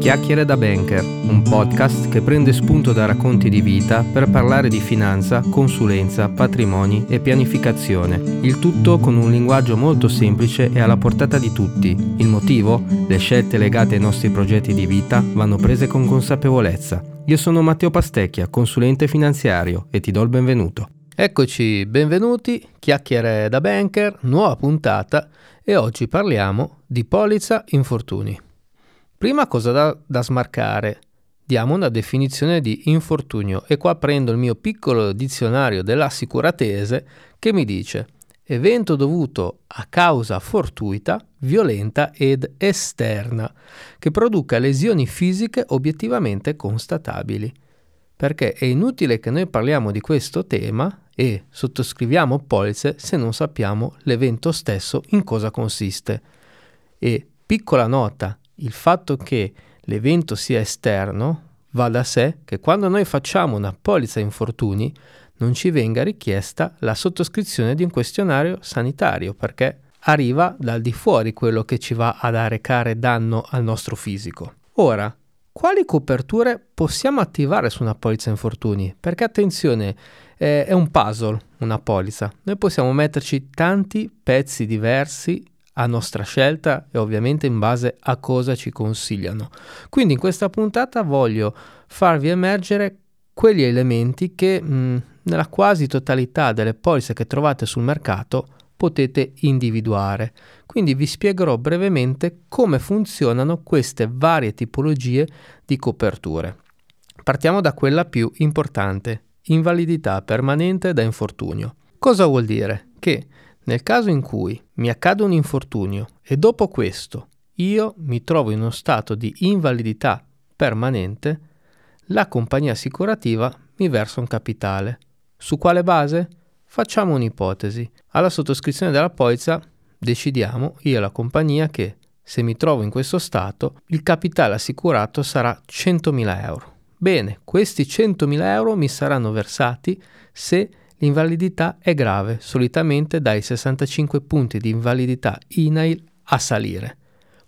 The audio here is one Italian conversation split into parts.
Chiacchiere da Banker, un podcast che prende spunto da racconti di vita per parlare di finanza, consulenza, patrimoni e pianificazione. Il tutto con un linguaggio molto semplice e alla portata di tutti. Il motivo? Le scelte legate ai nostri progetti di vita vanno prese con consapevolezza. Io sono Matteo Pastecchia, consulente finanziario e ti do il benvenuto. Eccoci, benvenuti, chiacchiere da banker, nuova puntata e oggi parliamo di polizza infortuni. Prima cosa da, da smarcare, diamo una definizione di infortunio e qua prendo il mio piccolo dizionario dell'assicuratese che mi dice evento dovuto a causa fortuita, violenta ed esterna, che produca lesioni fisiche obiettivamente constatabili. Perché è inutile che noi parliamo di questo tema e sottoscriviamo polizze se non sappiamo l'evento stesso in cosa consiste. E piccola nota, il fatto che l'evento sia esterno va da sé che quando noi facciamo una polizza infortuni non ci venga richiesta la sottoscrizione di un questionario sanitario perché arriva dal di fuori quello che ci va ad arrecare danno al nostro fisico. Ora, quali coperture possiamo attivare su una polizza infortuni? Perché attenzione, eh, è un puzzle una polizza. Noi possiamo metterci tanti pezzi diversi a nostra scelta e ovviamente in base a cosa ci consigliano. Quindi in questa puntata voglio farvi emergere quegli elementi che mh, nella quasi totalità delle polizze che trovate sul mercato potete individuare. Quindi vi spiegherò brevemente come funzionano queste varie tipologie di coperture. Partiamo da quella più importante, invalidità permanente da infortunio. Cosa vuol dire? Che nel caso in cui mi accade un infortunio e dopo questo io mi trovo in uno stato di invalidità permanente, la compagnia assicurativa mi versa un capitale. Su quale base? Facciamo un'ipotesi. Alla sottoscrizione della polizza decidiamo, io e la compagnia, che se mi trovo in questo stato, il capitale assicurato sarà 100.000 euro. Bene, questi 100.000 euro mi saranno versati se L'invalidità è grave, solitamente dai 65 punti di invalidità INAIL a salire.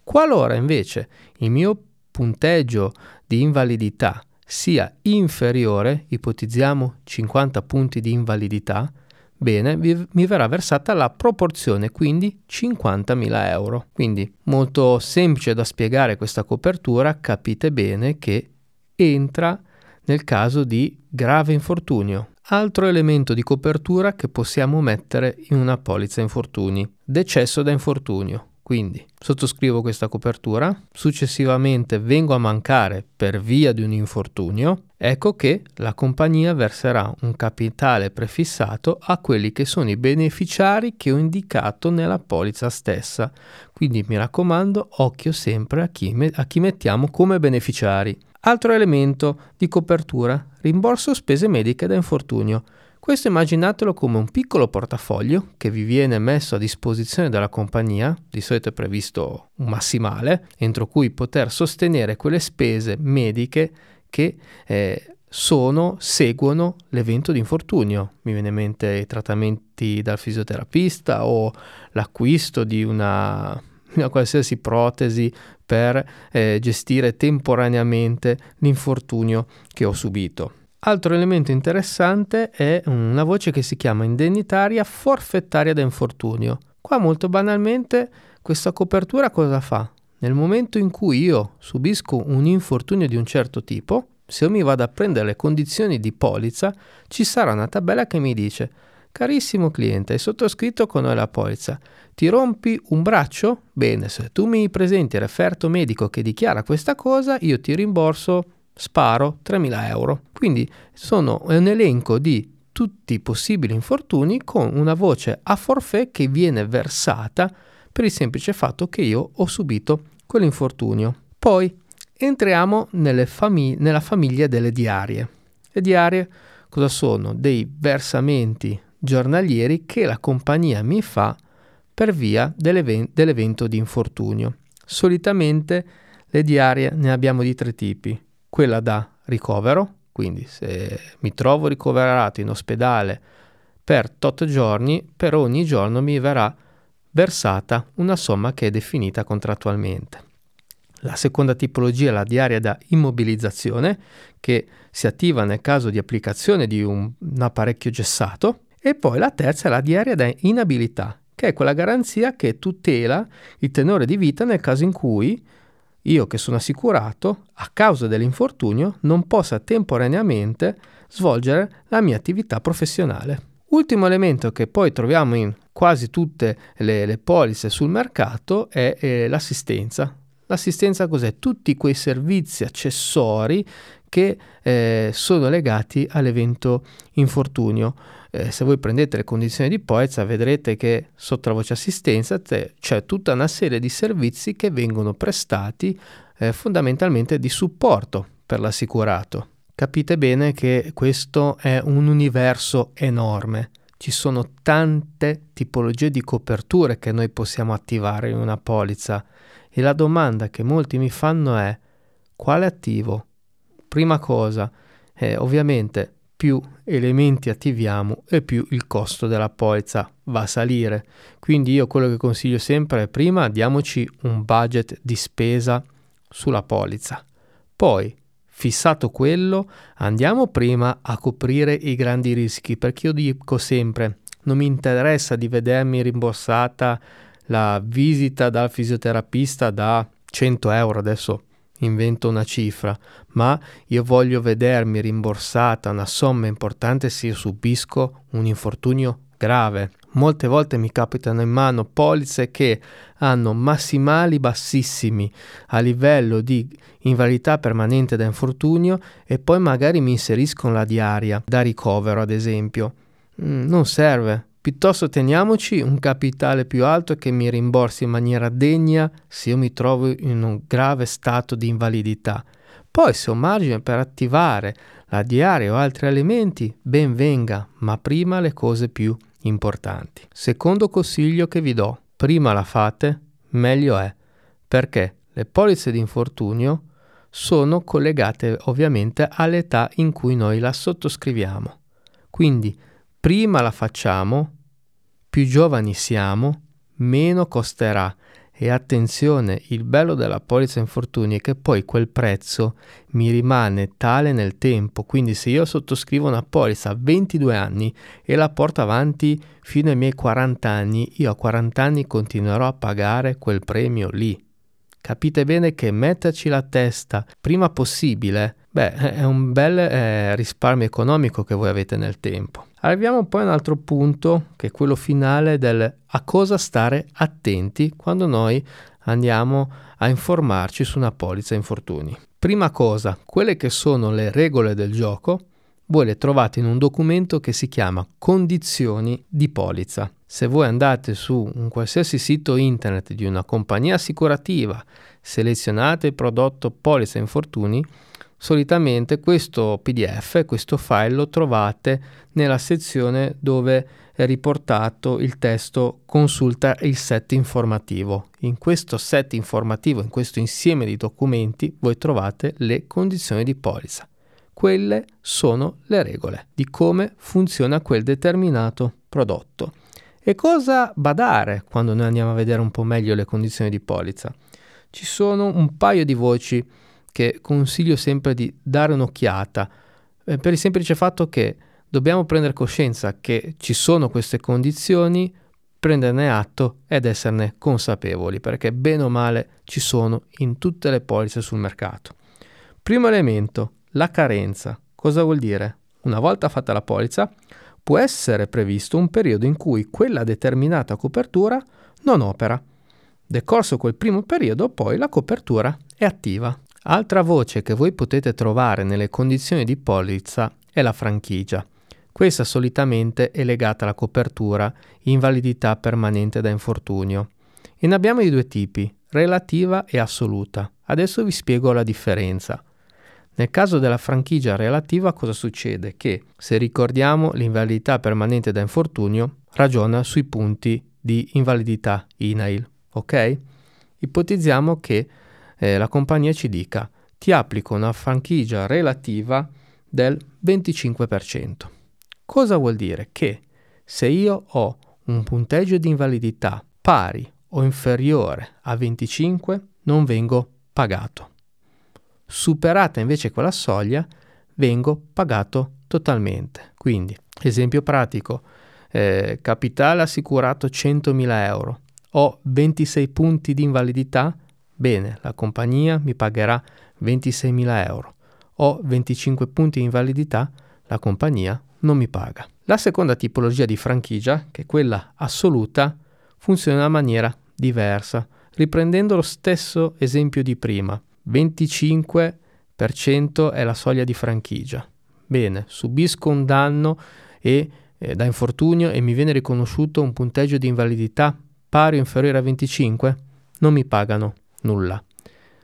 Qualora invece il mio punteggio di invalidità sia inferiore, ipotizziamo 50 punti di invalidità, bene, mi verrà versata la proporzione, quindi 50.000 euro. Quindi molto semplice da spiegare questa copertura, capite bene che entra nel caso di grave infortunio, Altro elemento di copertura che possiamo mettere in una polizza infortuni. Decesso da infortunio. Quindi sottoscrivo questa copertura, successivamente vengo a mancare per via di un infortunio, ecco che la compagnia verserà un capitale prefissato a quelli che sono i beneficiari che ho indicato nella polizza stessa. Quindi mi raccomando, occhio sempre a chi, me- a chi mettiamo come beneficiari. Altro elemento di copertura, rimborso spese mediche da infortunio. Questo immaginatelo come un piccolo portafoglio che vi viene messo a disposizione dalla compagnia, di solito è previsto un massimale, entro cui poter sostenere quelle spese mediche che eh, sono, seguono l'evento di infortunio. Mi viene in mente i trattamenti dal fisioterapista o l'acquisto di una una qualsiasi protesi per eh, gestire temporaneamente l'infortunio che ho subito. Altro elemento interessante è una voce che si chiama indennitaria forfettaria da infortunio. Qua molto banalmente questa copertura cosa fa? Nel momento in cui io subisco un infortunio di un certo tipo, se io mi vado a prendere le condizioni di polizza, ci sarà una tabella che mi dice Carissimo cliente, hai sottoscritto con noi la polizza. Ti rompi un braccio? Bene, se tu mi presenti il referto medico che dichiara questa cosa, io ti rimborso, sparo, 3.000 euro. Quindi sono un elenco di tutti i possibili infortuni con una voce a forfè che viene versata per il semplice fatto che io ho subito quell'infortunio. Poi entriamo famig- nella famiglia delle diarie. Le diarie cosa sono? Dei versamenti giornalieri che la compagnia mi fa per via dell'even- dell'evento di infortunio. Solitamente le diarie ne abbiamo di tre tipi. Quella da ricovero, quindi se mi trovo ricoverato in ospedale per tot giorni, per ogni giorno mi verrà versata una somma che è definita contrattualmente. La seconda tipologia è la diaria da immobilizzazione, che si attiva nel caso di applicazione di un, un apparecchio gessato. E poi la terza è la diaria da inabilità, che è quella garanzia che tutela il tenore di vita nel caso in cui io che sono assicurato, a causa dell'infortunio, non possa temporaneamente svolgere la mia attività professionale. Ultimo elemento che poi troviamo in quasi tutte le, le polizze sul mercato è eh, l'assistenza. L'assistenza cos'è? Tutti quei servizi accessori che eh, sono legati all'evento infortunio. Eh, se voi prendete le condizioni di polizza vedrete che sotto la voce assistenza c'è tutta una serie di servizi che vengono prestati eh, fondamentalmente di supporto per l'assicurato. Capite bene che questo è un universo enorme. Ci sono tante tipologie di coperture che noi possiamo attivare in una polizza e la domanda che molti mi fanno è quale attivo? Prima cosa, eh, ovviamente più elementi attiviamo e più il costo della polizza va a salire. Quindi io quello che consiglio sempre è prima diamoci un budget di spesa sulla polizza. Poi, fissato quello, andiamo prima a coprire i grandi rischi, perché io dico sempre, non mi interessa di vedermi rimborsata la visita dal fisioterapista da 100 euro, adesso invento una cifra, ma io voglio vedermi rimborsata una somma importante se io subisco un infortunio grave. Molte volte mi capitano in mano polizze che hanno massimali bassissimi a livello di invalidità permanente da infortunio e poi magari mi inseriscono la diaria da ricovero, ad esempio. Mm, non serve, Piuttosto teniamoci un capitale più alto che mi rimborsi in maniera degna se io mi trovo in un grave stato di invalidità. Poi se ho margine per attivare la diaria o altri elementi, ben venga, ma prima le cose più importanti. Secondo consiglio che vi do, prima la fate, meglio è, perché le polizze di infortunio sono collegate ovviamente all'età in cui noi la sottoscriviamo. Quindi prima la facciamo, più giovani siamo, meno costerà. E attenzione, il bello della polizza infortuni è che poi quel prezzo mi rimane tale nel tempo, quindi se io sottoscrivo una polizza a 22 anni e la porto avanti fino ai miei 40 anni, io a 40 anni continuerò a pagare quel premio lì. Capite bene che metterci la testa prima possibile, beh, è un bel eh, risparmio economico che voi avete nel tempo. Arriviamo poi a un altro punto, che è quello finale del a cosa stare attenti quando noi andiamo a informarci su una polizza infortuni. Prima cosa, quelle che sono le regole del gioco, voi le trovate in un documento che si chiama Condizioni di polizza. Se voi andate su un qualsiasi sito internet di una compagnia assicurativa, selezionate il prodotto polizza infortuni, Solitamente questo PDF, questo file lo trovate nella sezione dove è riportato il testo consulta il set informativo. In questo set informativo, in questo insieme di documenti, voi trovate le condizioni di polizza. Quelle sono le regole di come funziona quel determinato prodotto. E cosa badare quando noi andiamo a vedere un po' meglio le condizioni di polizza? Ci sono un paio di voci che consiglio sempre di dare un'occhiata, eh, per il semplice fatto che dobbiamo prendere coscienza che ci sono queste condizioni, prenderne atto ed esserne consapevoli, perché bene o male ci sono in tutte le polizze sul mercato. Primo elemento, la carenza. Cosa vuol dire? Una volta fatta la polizza, può essere previsto un periodo in cui quella determinata copertura non opera. Decorso quel primo periodo, poi la copertura è attiva. Altra voce che voi potete trovare nelle condizioni di polizza è la franchigia. Questa solitamente è legata alla copertura invalidità permanente da infortunio. E ne abbiamo di due tipi, relativa e assoluta. Adesso vi spiego la differenza. Nel caso della franchigia relativa cosa succede? Che se ricordiamo l'invalidità permanente da infortunio ragiona sui punti di invalidità INAIL, ok? Ipotizziamo che eh, la compagnia ci dica ti applico una franchigia relativa del 25%. Cosa vuol dire? Che se io ho un punteggio di invalidità pari o inferiore a 25 non vengo pagato. Superata invece quella soglia, vengo pagato totalmente. Quindi, esempio pratico, eh, capitale assicurato 100.000 euro, ho 26 punti di invalidità, bene, la compagnia mi pagherà 26.000 euro. Ho 25 punti di invalidità, la compagnia non mi paga. La seconda tipologia di franchigia, che è quella assoluta, funziona in maniera diversa, riprendendo lo stesso esempio di prima. 25% è la soglia di franchigia. Bene, subisco un danno e, eh, da infortunio e mi viene riconosciuto un punteggio di invalidità pari o inferiore a 25, non mi pagano nulla.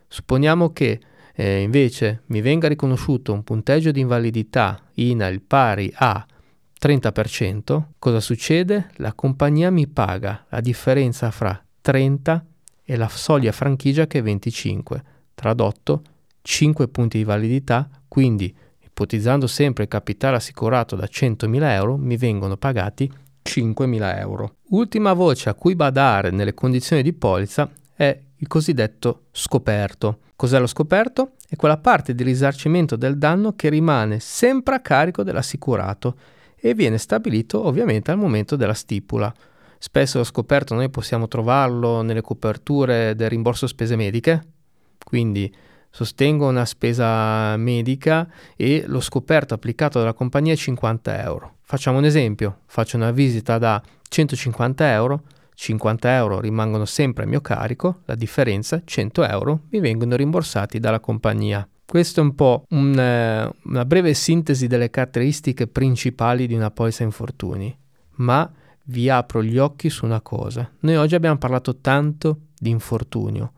Supponiamo che eh, invece mi venga riconosciuto un punteggio di invalidità INAIL pari a 30%, cosa succede? La compagnia mi paga la differenza fra 30 e la soglia franchigia che è 25. Tradotto, 5 punti di validità, quindi ipotizzando sempre il capitale assicurato da 100.000 euro, mi vengono pagati 5.000 euro. Ultima voce a cui badare nelle condizioni di polizza è il cosiddetto scoperto. Cos'è lo scoperto? È quella parte di risarcimento del danno che rimane sempre a carico dell'assicurato e viene stabilito ovviamente al momento della stipula. Spesso lo scoperto noi possiamo trovarlo nelle coperture del rimborso spese mediche, quindi sostengo una spesa medica e lo scoperto applicato dalla compagnia è 50 euro. Facciamo un esempio, faccio una visita da 150 euro, 50 euro rimangono sempre a mio carico, la differenza 100 euro mi vengono rimborsati dalla compagnia. Questo è un po' un, eh, una breve sintesi delle caratteristiche principali di una polizza infortuni, ma vi apro gli occhi su una cosa. Noi oggi abbiamo parlato tanto di infortunio,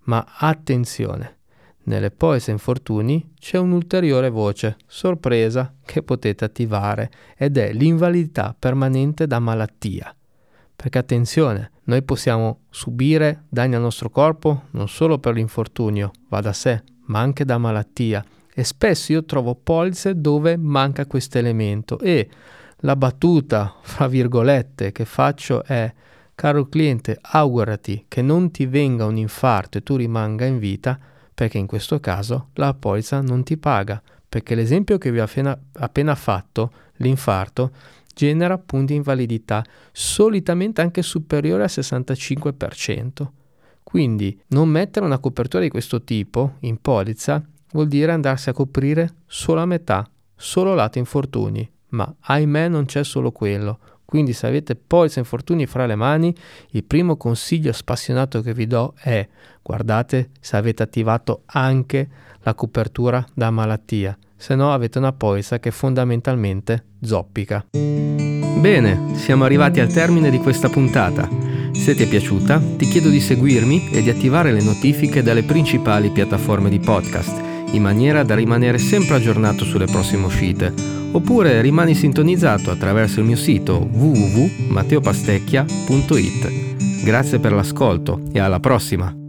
ma attenzione, nelle polizze infortuni c'è un'ulteriore voce, sorpresa, che potete attivare ed è l'invalidità permanente da malattia. Perché attenzione, noi possiamo subire danni al nostro corpo non solo per l'infortunio, va da sé, ma anche da malattia. E spesso io trovo polizze dove manca questo elemento e la battuta, fra virgolette, che faccio è caro cliente, augurati che non ti venga un infarto e tu rimanga in vita, perché in questo caso la polizza non ti paga, perché l'esempio che vi ho appena, appena fatto, l'infarto, genera punti di invalidità solitamente anche superiore al 65%. Quindi non mettere una copertura di questo tipo in polizza vuol dire andarsi a coprire solo a metà, solo lato infortuni, ma ahimè non c'è solo quello. Quindi se avete polizza infortuni fra le mani, il primo consiglio spassionato che vi do è guardate se avete attivato anche la copertura da malattia, se no avete una polizza che fondamentalmente zoppica. Bene, siamo arrivati al termine di questa puntata. Se ti è piaciuta, ti chiedo di seguirmi e di attivare le notifiche dalle principali piattaforme di podcast, in maniera da rimanere sempre aggiornato sulle prossime uscite. Oppure rimani sintonizzato attraverso il mio sito www.matteopastecchia.it. Grazie per l'ascolto e alla prossima!